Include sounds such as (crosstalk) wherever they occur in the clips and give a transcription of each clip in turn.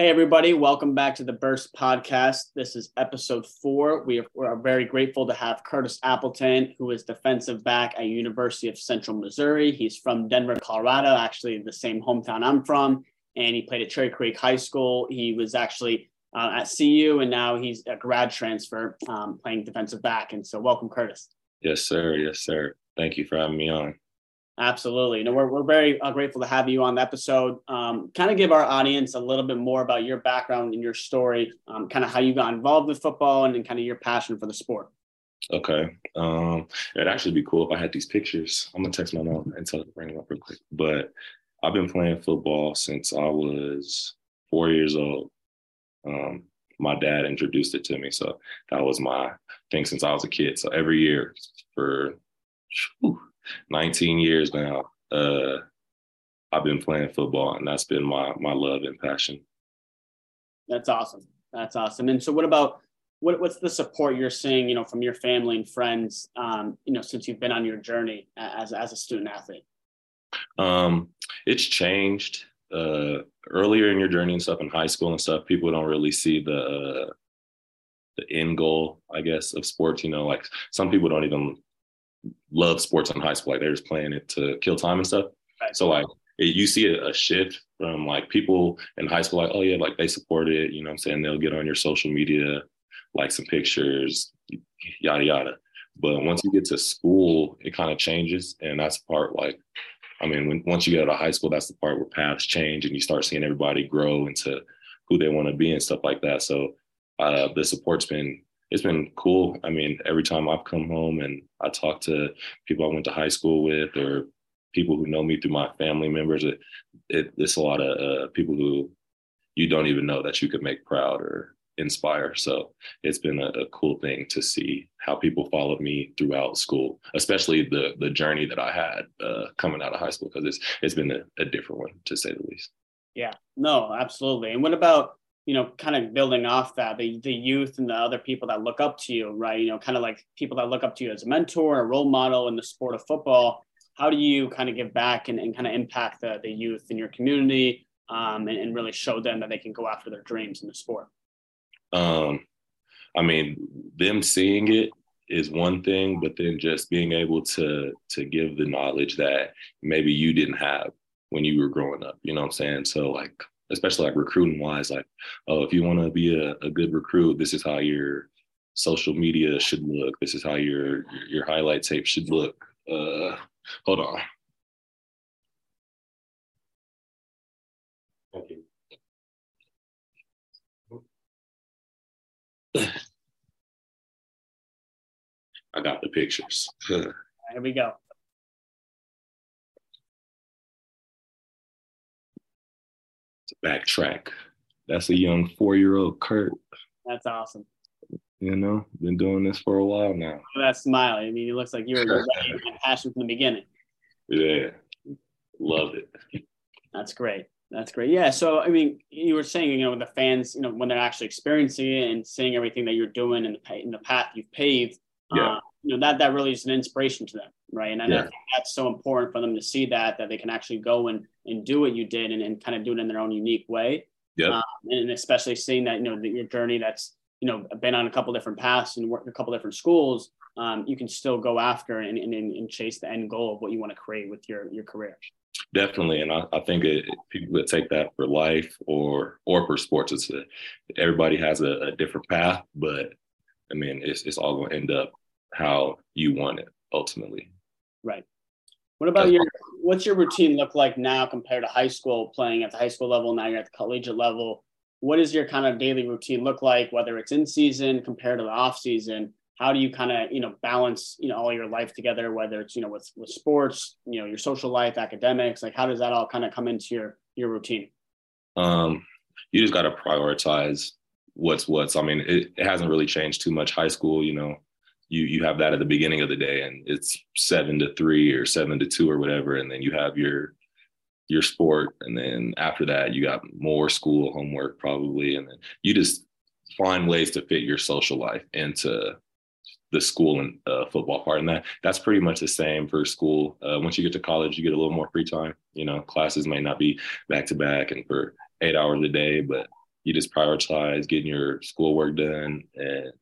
Hey, everybody, welcome back to the Burrst Podcast. This is episode four. We are, we are very grateful to have Curtis Appleton, who is defensive back at University of Central Missouri. He's from Denver, Colorado, actually the same hometown I'm from, and he played at Cherry Creek High School. He was actually uh, at CU, and now he's a grad transfer um, playing defensive back. And so, welcome, Curtis. Yes, sir. Yes, sir. Thank you for having me on. Absolutely. No, we're, we're very uh, grateful to have you on the episode. Um, kind of give our audience a little bit more about your background and your story, um, kind of how you got involved with football and, kind of your passion for the sport. Okay. Um, it'd actually be cool if I had these pictures. I'm gonna text my mom and tell her to bring them up real quick. But I've been playing football since I was four years old. Um, my dad introduced it to me, so that was my thing since I was a kid. So every year for whew, 19 years now, uh, I've been playing football, and that's been my my love and passion. That's awesome. That's awesome. And so, what about what, what's the support you're seeing, you know, from your family and friends, um, you know, since you've been on your journey as as a student athlete? Um, it's changed. Uh, earlier in your journey and stuff in high school and stuff, people don't really see the uh, the end goal, I guess, of sports. You know, like some people don't even love sports in high school. Like they're just playing it to kill time and stuff. Right. So like it, you see a, a, shift from like people in high school, like, oh yeah, like they support it, you know I'm saying? They'll get on your social media, like some pictures, yada yada. But once you get to school, it kind of changes. And that's the part like, I mean, when once you get out of high school, that's the part where paths change and you start seeing everybody grow into who they want to be and stuff like that. So uh, the support's been it's been cool. I mean, every time I've come home and I talk to people I went to high school with or people who know me through my family members, it, it it's a lot of uh, people who you don't even know that you could make proud or inspire. So it's been a, a, cool thing to see how people followed me throughout school, especially the the journey that I had uh, coming out of high school, because it's it's been a, a different one to say the least. Yeah, no, absolutely. And what about you know, kind of building off that, the, the youth and the other people that look up to you, right? You know, kind of like people that look up to you as a mentor, a role model in the sport of football. How do you kind of give back and, and kind of impact the, the youth in your community um, and, and really show them that they can go after their dreams in the sport? Um, I mean, them seeing it is one thing, but then just being able to to give the knowledge that maybe you didn't have when you were growing up. You know what I'm saying? So like especially like recruiting wise, like, oh, if you want to be a, a good recruit, this is how your social media should look. This is how your your highlight tape should look. Uh, hold on. Thank you. (sighs) I got the pictures. Here we go. Backtrack. That's a young four year old Kurt. That's awesome. You know, been doing this for a while now. That smile. I mean, it looks like you were (laughs) ready passion from the beginning. Yeah, love it. That's great. That's great. Yeah. So, I mean, you were saying, you know, the fans, you know, when they're actually experiencing it and seeing everything that you're doing in the in the path you've paved, yeah. Uh, you know, that that really is an inspiration to them, right? And, yeah. I think that's so important for them to see that that they can actually go and and do what you did and, and kind of do it in their own unique way. Yeah. Um, and especially seeing that, you know, that your journey that's, you know, been on a couple different paths and worked a couple different schools, um, you can still go after and, and, and chase the end goal of what you want to create with your, your career. Definitely. And I, I think it, people that take that for life or, or for sports, it's a, everybody has a, a different path, but I mean, it's, it's all going to end up how you want it ultimately. Right. What about your what's your routine look like now compared to high school playing at the high school level? Now you're at the collegiate level. What does your kind of daily routine look like, whether it's in season compared to the off season? How do you kind of you know balance you know all your life together, whether it's you know with with sports, you know your social life, academics? Like how does that all kind of come into your your routine? Um, you just got to prioritize what's what's. I mean, it, it hasn't really changed too much. High school, you know, you you have that at the beginning of the day and it's seven to three or seven to two or whatever. And then you have your your sport. And then after that you got more school homework probably. And then you just find ways to fit your social life into the school and uh, football part. And that that's pretty much the same for school. Uh, once you get to college you get a little more free time. You know classes may not be back to back and for eight hours a day but you just prioritize getting your schoolwork done and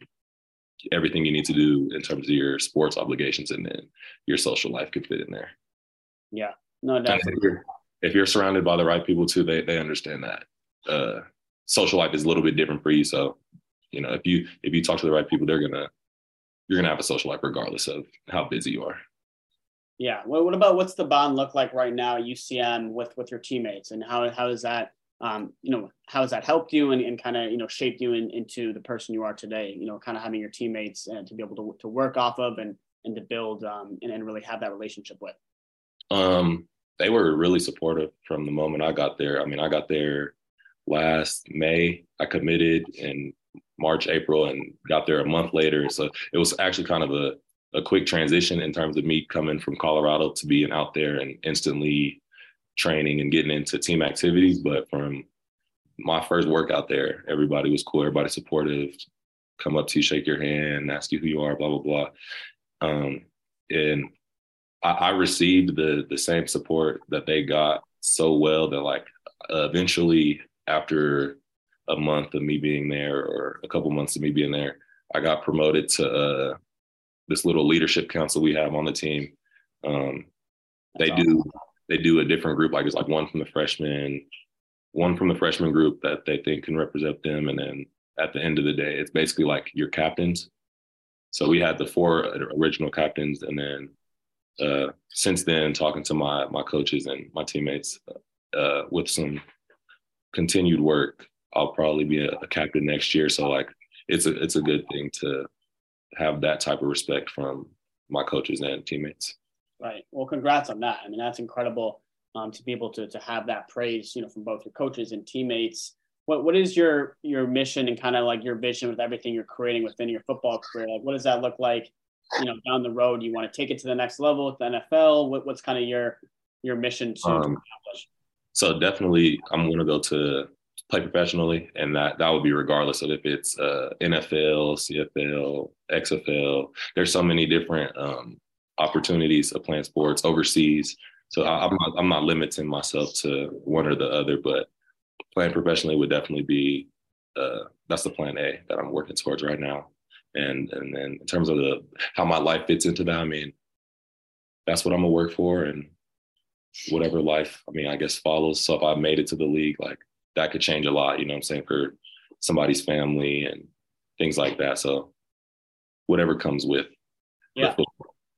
everything you need to do in terms of your sports obligations, and then your social life could fit in there. Yeah, no, definitely. If you're, if you're, surrounded by the right people too, they they understand that. Uh, social life is a little bit different for you, so you know if you if you talk to the right people, they're gonna you're gonna have a social life regardless of how busy you are. Yeah. Well, what about what's the bond look like right now at UCM with with your teammates, and how how is that? Um, you know, how has that helped you and, and kind of you know shaped you in, into the person you are today? You know, kind of having your teammates and to be able to to work off of and and to build um, and, and really have that relationship with. Um, they were really supportive from the moment I got there. I mean, I got there last May. I committed in March, April, and got there a month later. So it was actually kind of a a quick transition in terms of me coming from Colorado to being out there and instantly training and getting into team activities. But from my first workout there, everybody was cool, everybody supportive, come up to you, shake your hand, ask you who you are, blah, blah, blah. Um, and I, I, received the the same support that they got so well that like uh, eventually after a month of me being there or a couple months of me being there, I got promoted to uh, this little leadership council we have on the team. Um, they awesome. do they do a different group, like it's like one from the freshman, one from the freshman group that they think can represent them, and then at the end of the day, it's basically like your captains. So we had the four original captains, and then uh, since then, talking to my my coaches and my teammates, uh, with some continued work, I'll probably be a, a captain next year. So like, it's a it's a good thing to have that type of respect from my coaches and teammates. Right. Well, congrats on that. I mean, that's incredible um, to be able to to have that praise, you know, from both your coaches and teammates. What what is your your mission and kind of like your vision with everything you're creating within your football career? Like, what does that look like? You know, down the road, you want to take it to the next level with the NFL. What, what's kind of your your mission to um, accomplish? So definitely, I'm going to go to play professionally, and that that would be regardless of if it's uh, NFL, CFL, XFL. There's so many different um, opportunities of playing sports overseas. So I, am not I'm not limiting myself to one or the other, but playing professionally would definitely be uh, that's the plan A that I'm working towards right now. And and then in terms of the how my life fits into that, I mean, that's what I'm gonna work for, and whatever life I mean I guess follows. So if I made it to the league, like that could change a lot, you know what I'm saying, for somebody's family and things like that. So whatever comes with yeah.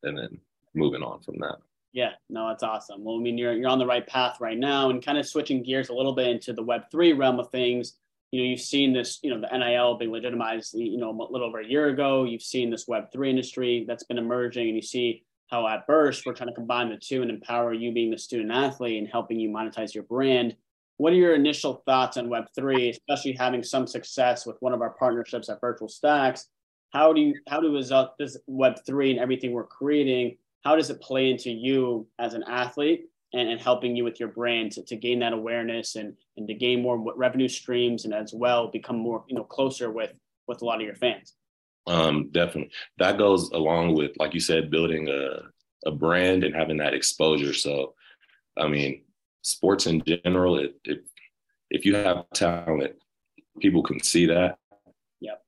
And then moving on from that. Yeah, no, that's awesome. Well, I mean, you're you're on the right path right now, and kind of switching gears a little bit into the Web three realm of things. You know, you've seen this, you know, the NIL being legitimized, you know, a little over a year ago. You've seen this Web three industry that's been emerging, and you see how at Burrst we're trying to combine the two and empower you being the student athlete and helping you monetize your brand. What are your initial thoughts on Web3, especially having some success with one of our partnerships at Virtual Stacks? How do you how do result this Web3 and everything we're creating? How does it play into you as an athlete and, and helping you with your brand to, to gain that awareness and, and to gain more revenue streams and as well become more you know closer with with a lot of your fans? Um, definitely. That goes along with, like you said, building a, a brand and having that exposure. So, I mean, sports in general, it, it, if you have talent, people can see that. Yep.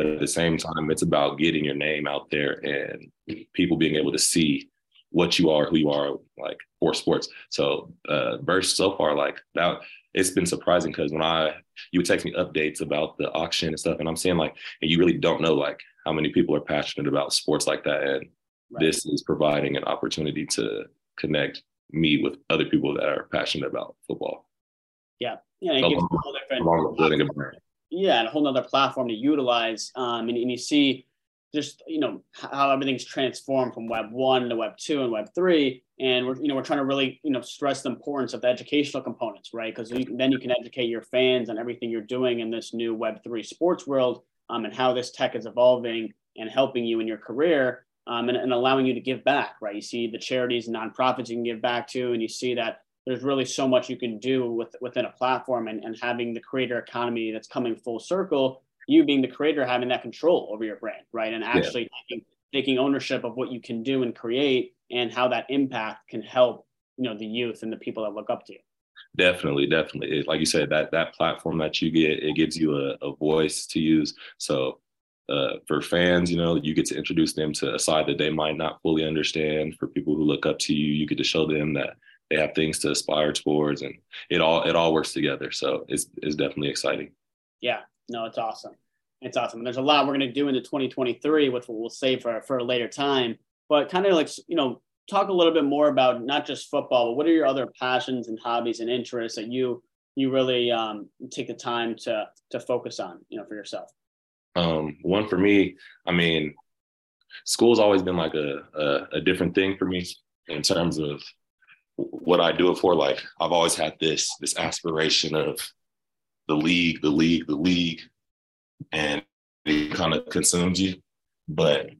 But at the same time, it's about getting your name out there and people being able to see what you are, who you are, like for sports. So, uh, Burrst so far, like that, it's been surprising because when I you would text me updates about the auction and stuff, and I'm saying like, and you really don't know like how many people are passionate about sports like that, and right. this is providing an opportunity to connect me with other people that are passionate about football. Yeah, yeah, it gives a whole different. Yeah, and a whole other platform to utilize, um, and, and you see just you know how everything's transformed from web one to web two and web three and we're you know we're trying to really you know stress the importance of the educational components right because then you can educate your fans on everything you're doing in this new web three sports world um, and how this tech is evolving and helping you in your career um, and, and allowing you to give back, right? You see the charities and nonprofits you can give back to, and you see that there's really so much you can do with, within a platform and, and having the creator economy that's coming full circle, you being the creator, having that control over your brand, right? And actually yeah. taking, taking ownership of what you can do and create and how that impact can help, you know, the youth and the people that look up to you. Definitely, definitely. It, like you said, that that platform that you get, it gives you a, a voice to use. So uh, for fans, you know, you get to introduce them to a side that they might not fully understand. For people who look up to you, you get to show them that they have things to aspire towards, and it all it all works together. So it's it's definitely exciting. Yeah, no, it's awesome. It's awesome. and there's a lot we're going to do into 2023, which we'll save for for a later time. But kind of like you know, talk a little bit more about not just football, but what are your other passions and hobbies and interests that you you really um, take the time to to focus on, you know, for yourself? Um, one for me, I mean, school's always been like a, a, a different thing for me in terms of what I do it for. Like I've always had this this aspiration of the league, the league, the league, and it kind of consumes you. But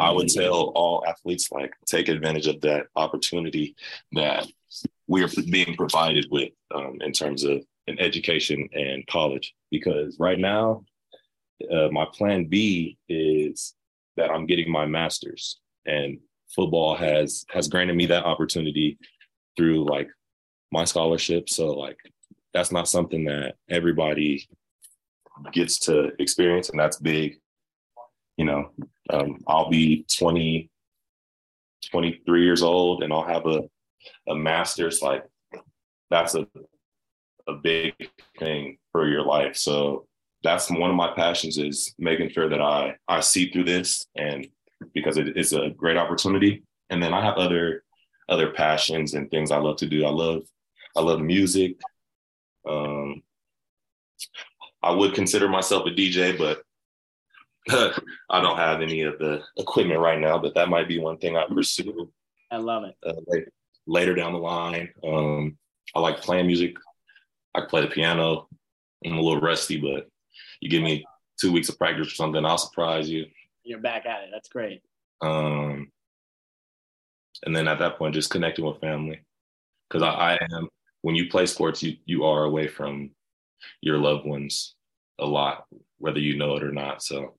I would tell all athletes like take advantage of that opportunity that we are being provided with um, in terms of an education and college. Because right now, uh, my plan B is that I'm getting my master's, and football has has granted me that opportunity through like my scholarship. So like that's not something that everybody gets to experience, and that's big. You know, um, I'll be 20, 23 years old, and I'll have a a master's. Like that's a a big thing for your life. So that's one of my passions is making sure that I I see through this and because it is a great opportunity. And then I have other other passions and things I love to do. I love I love music. Um, I would consider myself a DJ, but (laughs) I don't have any of the equipment right now. But that might be one thing I pursue. I love it. Uh, later, later, down the line, um, I like playing music. I play the piano. I'm a little rusty, but you give me two weeks of practice or something, I'll surprise you. You're back at it. That's great. Um, and then at that point, just connecting with family, because I, I am. When you play sports, you you are away from your loved ones a lot, whether you know it or not. So,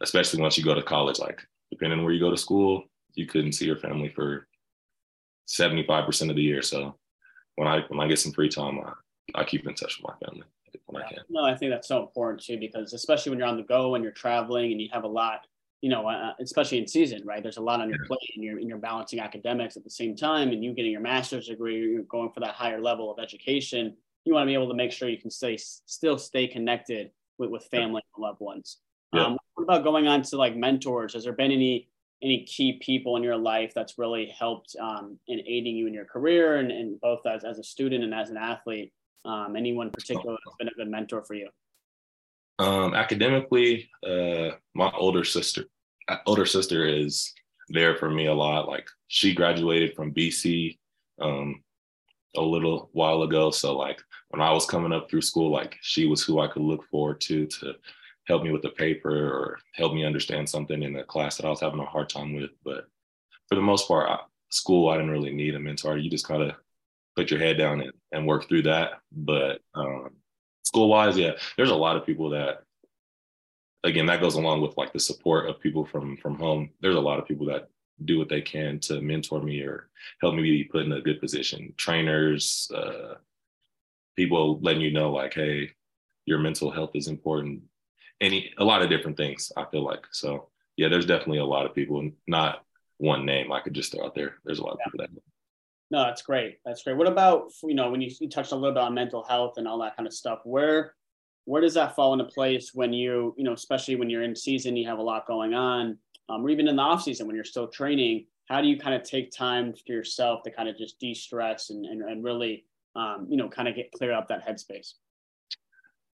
especially once you go to college, like depending on where you go to school, you couldn't see your family for seventy five percent of the year. So, when I when I get some free time, I, I keep in touch with my family when I can. No, I think that's so important too, because especially when you're on the go and you're traveling and you have a lot, you know, uh, especially in season, right? There's a lot on your plate and you're, and you're balancing academics at the same time and you getting your master's degree, you're going for that higher level of education. You want to be able to make sure you can stay, still stay connected with, with family and loved ones. Yeah. Um, what about going on to like mentors? Has there been any any key people in your life that's really helped um, in aiding you in your career and, and both as, as a student and as an athlete um, anyone particular that's been a good mentor for you? Um, academically, uh, my older sister, uh, older sister is there for me a lot. Like she graduated from BC um, a little while ago, so like when I was coming up through school, like she was who I could look forward to to help me with the paper or help me understand something in a class that I was having a hard time with. But for the most part, I, school I didn't really need a mentor. You just kind of put your head down and, and work through that. But um, school wise, yeah, there's a lot of people that, again, that goes along with like the support of people from from home. There's a lot of people that do what they can to mentor me or help me be put in a good position. Trainers, uh, people letting you know like, hey, your mental health is important. Any a lot of different things. I feel like so. Yeah, there's definitely a lot of people. Not one name I could just throw out there. There's a lot of yeah. people that no, that's great. That's great. What about you know when you, you touched a little bit on mental health and all that kind of stuff? Where where does that fall into place when you you know especially when you're in season, you have a lot going on, um, or even in the off season when you're still training? How do you kind of take time for yourself to kind of just de-stress and and, and really um, you know kind of get clear up that headspace?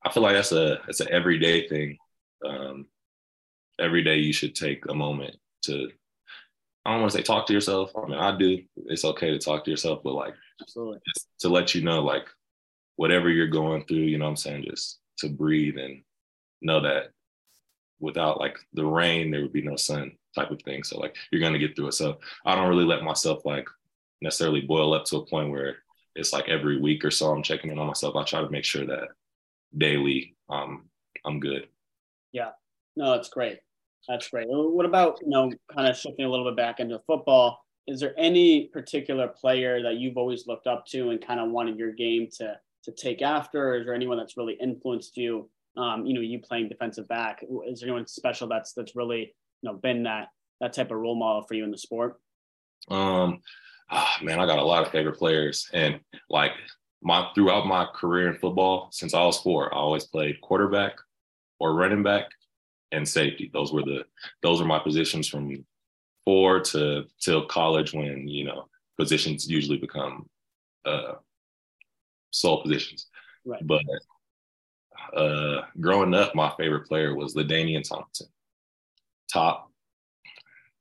I feel like that's a it's an everyday thing. Um, every day you should take a moment to I don't want to say talk to yourself. I mean, I do. It's okay to talk to yourself, but like Absolutely. to let you know, like whatever you're going through, you know what I'm saying, just to breathe and know that without like the rain, there would be no sun type of thing. So like you're gonna get through it. So I don't really let myself like necessarily boil up to a point where it's like every week or so I'm checking in on myself. I try to make sure that daily um I'm good. Yeah. No, it's great. That's great. What about, you know, kind of shifting a little bit back into football? is there any particular player that you've always looked up to and kind of wanted your game to to take after? Or is there anyone that's really influenced you? Um, you know, you playing defensive back. Is there anyone special that's that's really you know been that that type of role model for you in the sport? Um, oh, man, I got a lot of favorite players, and like my throughout my career in football, since I was four, I always played quarterback or running back and safety. Those were the those were my positions from four to till college when you know positions usually become uh, sole positions. Right. But uh, growing up, my favorite player was LaDainian Tomlinson, top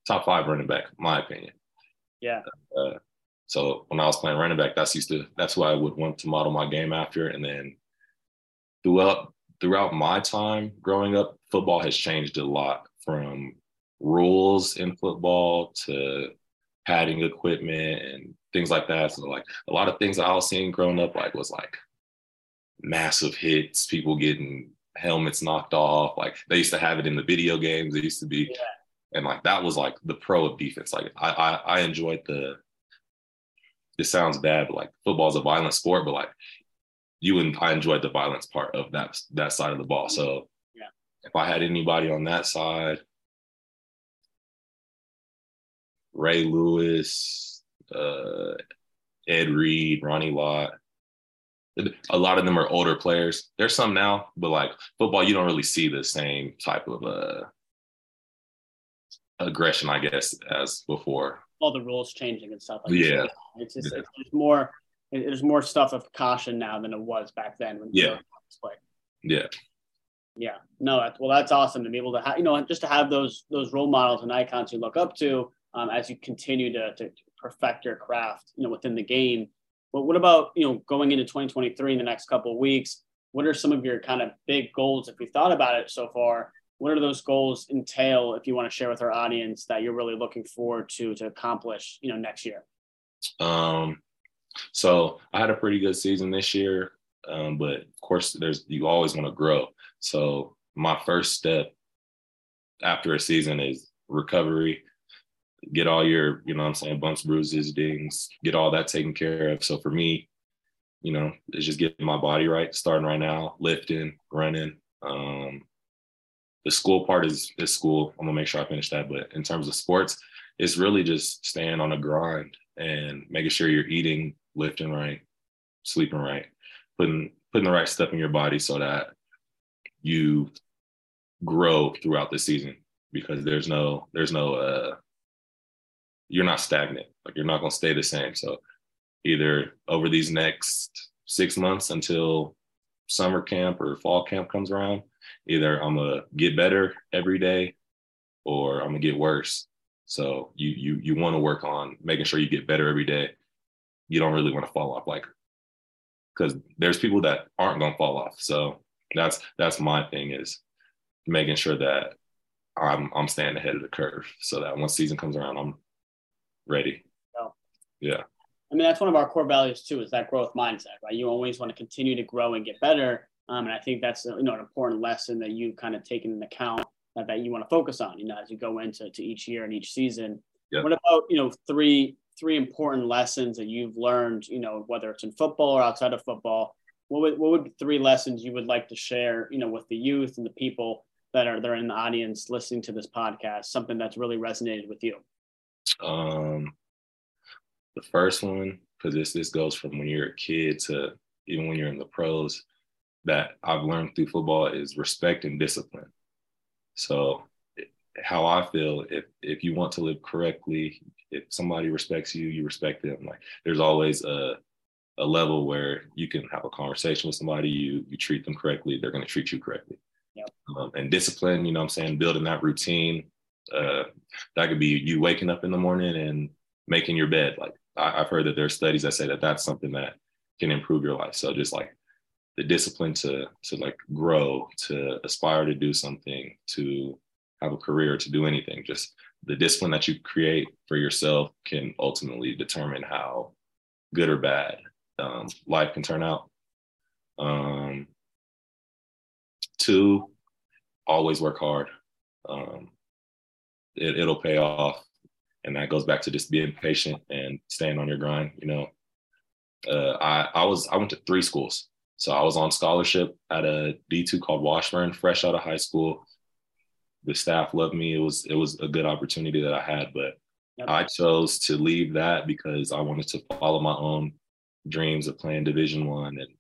top five running back, my opinion. Yeah. Uh, so when I was playing running back, that's used to that's who I would want to model my game after. And then throughout throughout my time growing up, football has changed a lot from rules in football to padding equipment and things like that. So like a lot of things I was seeing growing up, like was like massive hits, people getting helmets knocked off. Like they used to have it in the video games. It used to be, yeah. and like that was like the pro of defense. Like I I, I enjoyed the. This sounds bad, but like football is a violent sport, but like you and I enjoyed the violence part of that that side of the ball. So yeah. if I had anybody on that side, Ray Lewis, uh, Ed Reed, Ronnie Lott. A lot of them are older players. There's some now, but like football, you don't really see the same type of uh, aggression, I guess, as before. All the rules changing and stuff. Like yeah, it's just yeah. it's more. There's more stuff of caution now than it was back then when yeah. Yeah. Yeah. No. Well, that's awesome to be able to have, you know, just to have those those role models and icons you look up to um, as you continue to, to perfect your craft, you know, within the game. But what about, you know, going into 2023 in the next couple of weeks? What are some of your kind of big goals if you thought about it so far? What are those goals entail if you want to share with our audience that you're really looking forward to to accomplish, you know, next year? Um, so I had a pretty good season this year, um, but of course, there's you always want to grow. So my first step after a season is recovery get all your, you know I'm saying, bumps, bruises, dings, get all that taken care of. So for me, you know, it's just getting my body right, starting right now, lifting, running. Um, the school part is is school. I'm gonna make sure I finish that. But in terms of sports, it's really just staying on the grind and making sure you're eating, lifting right, sleeping right, putting putting the right stuff in your body so that you grow throughout the season because there's no there's no uh you're not stagnant. Like you're not going to stay the same. So either over these next six months until summer camp or fall camp comes around, either I'm gonna get better every day or I'm gonna get worse. So you you you want to work on making sure you get better every day. You don't really want to fall off like because there's people that aren't gonna fall off. So that's that's my thing is making sure that I'm I'm staying ahead of the curve so that once season comes around, I'm ready. No. Yeah. I mean, that's one of our core values too, is that growth mindset, right? You always want to continue to grow and get better. Um, and I think that's you know an important lesson that you've kind of taken into account that, that you want to focus on, you know, as you go into to each year and each season. Yeah. What about, you know, three three important lessons that you've learned, you know, whether it's in football or outside of football? What would what would be three lessons you would like to share, you know, with the youth and the people that are there in the audience listening to this podcast, something that's really resonated with you? Um, the first one, because this this goes from when you're a kid to even when you're in the pros, that I've learned through football is respect and discipline. So how I feel, if if you want to live correctly, if somebody respects you, you respect them. Like there's always a a level where you can have a conversation with somebody, you you treat them correctly, they're going to treat you correctly. Yep. Um, and discipline, you know I'm saying, building that routine, uh, that could be you waking up in the morning and making your bed. Like I, have heard that there are studies that say that that's something that can improve your life. So just like the discipline to to like grow, to aspire to do something, to have a career, to do anything. Just the discipline that you create for yourself can ultimately determine how good or bad um, life can turn out. Um, two, always work hard. Um, it, it'll pay off. and that goes back to just being patient and staying on your grind. You know, uh, I I was I went to three schools, so I was on scholarship at a D two called Washburn, fresh out of high school. The staff loved me. It was it was a good opportunity that I had, but yep. I chose to leave that because I wanted to follow my own dreams of playing Division One and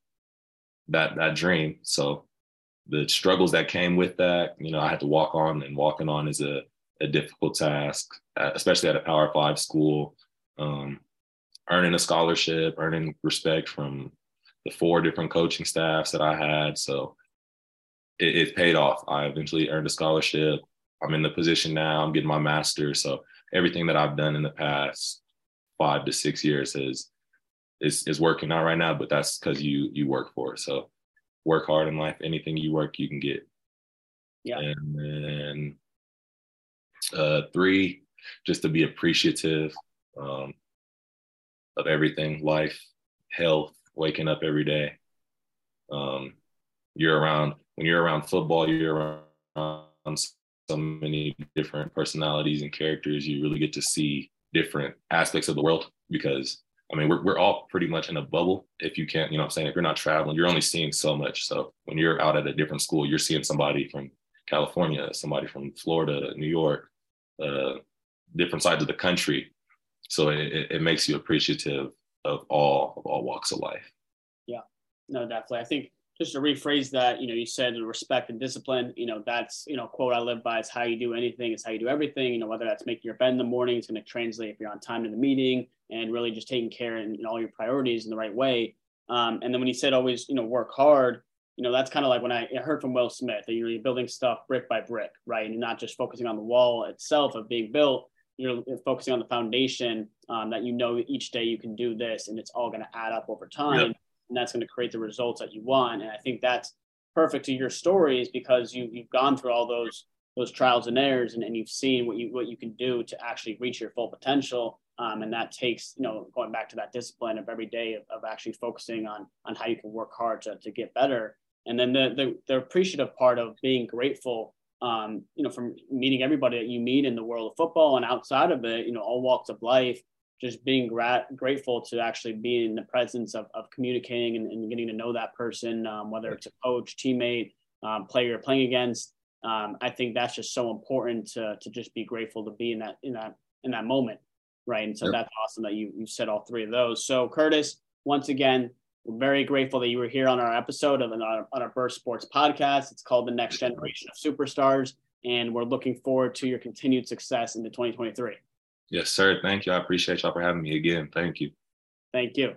that that dream. So the struggles that came with that, you know, I had to walk on, and walking on is a a difficult task, uh, especially at a Power Five school. Um, earning a scholarship, earning respect from the four different coaching staffs that I had. So it, it, paid off. I eventually earned a scholarship. I'm in the position now. I'm getting my master's. So everything that I've done in the past five to six years has is is working out right now. But that's because you you work for it. So work hard in life. Anything you work, you can get. Yeah. And then uh, three, just to be appreciative um, of everything, life, health, waking up every day. Um, you're around when you're around football, you're around so many different personalities and characters. You really get to see different aspects of the world because I mean, we're, we're all pretty much in a bubble. If you can't, you know I'm saying? If you're not traveling, you're only seeing so much. So when you're out at a different school, you're seeing somebody from California, somebody from Florida, New York, uh, different sides of the country. So it, it makes you appreciative of all of all walks of life. Yeah, no, definitely. I think just to rephrase that, you know, you said respect and discipline. You know, that's you know quote I live by. is how you do anything. is how you do everything. You know, whether that's making your bed in the morning, it's going to translate if you're on time to the meeting, and really just taking care and all your priorities in the right way. Um, and then when you said always, you know, work hard, you know, that's kind of like when I heard from Will Smith that you're building stuff brick by brick, right? And you're not just focusing on the wall itself of being built. You're focusing on the foundation um, that you know each day you can do this, and it's all going to add up over time, yep. And that's going to create the results that you want. And I think that's perfect to your stories because you you've gone through all those those trials and errors, and, and you've seen what you what you can do to actually reach your full potential. Um, and that takes, you know, going back to that discipline of every day of, of actually focusing on on how you can work hard to, to get better. And then the, the, the appreciative part of being grateful, um, you know, from meeting everybody that you meet in the world of football and outside of it, you know, all walks of life, just being gra- grateful to actually be in the presence of, of communicating and, and getting to know that person, um, whether it's a coach, teammate, um, player you're playing against. Um, I think that's just so important to, to just be grateful to be in that, in that, in that moment. Right. And so yep. that's awesome that you, you said all three of those. So Curtis, once again, we're very grateful that you were here on our episode of on our, on our Burrst Sports podcast. It's called The Next Generation of Superstars, and we're looking forward to your continued success into 2023. Yes, sir. Thank you. I appreciate y'all for having me again. Thank you. Thank you.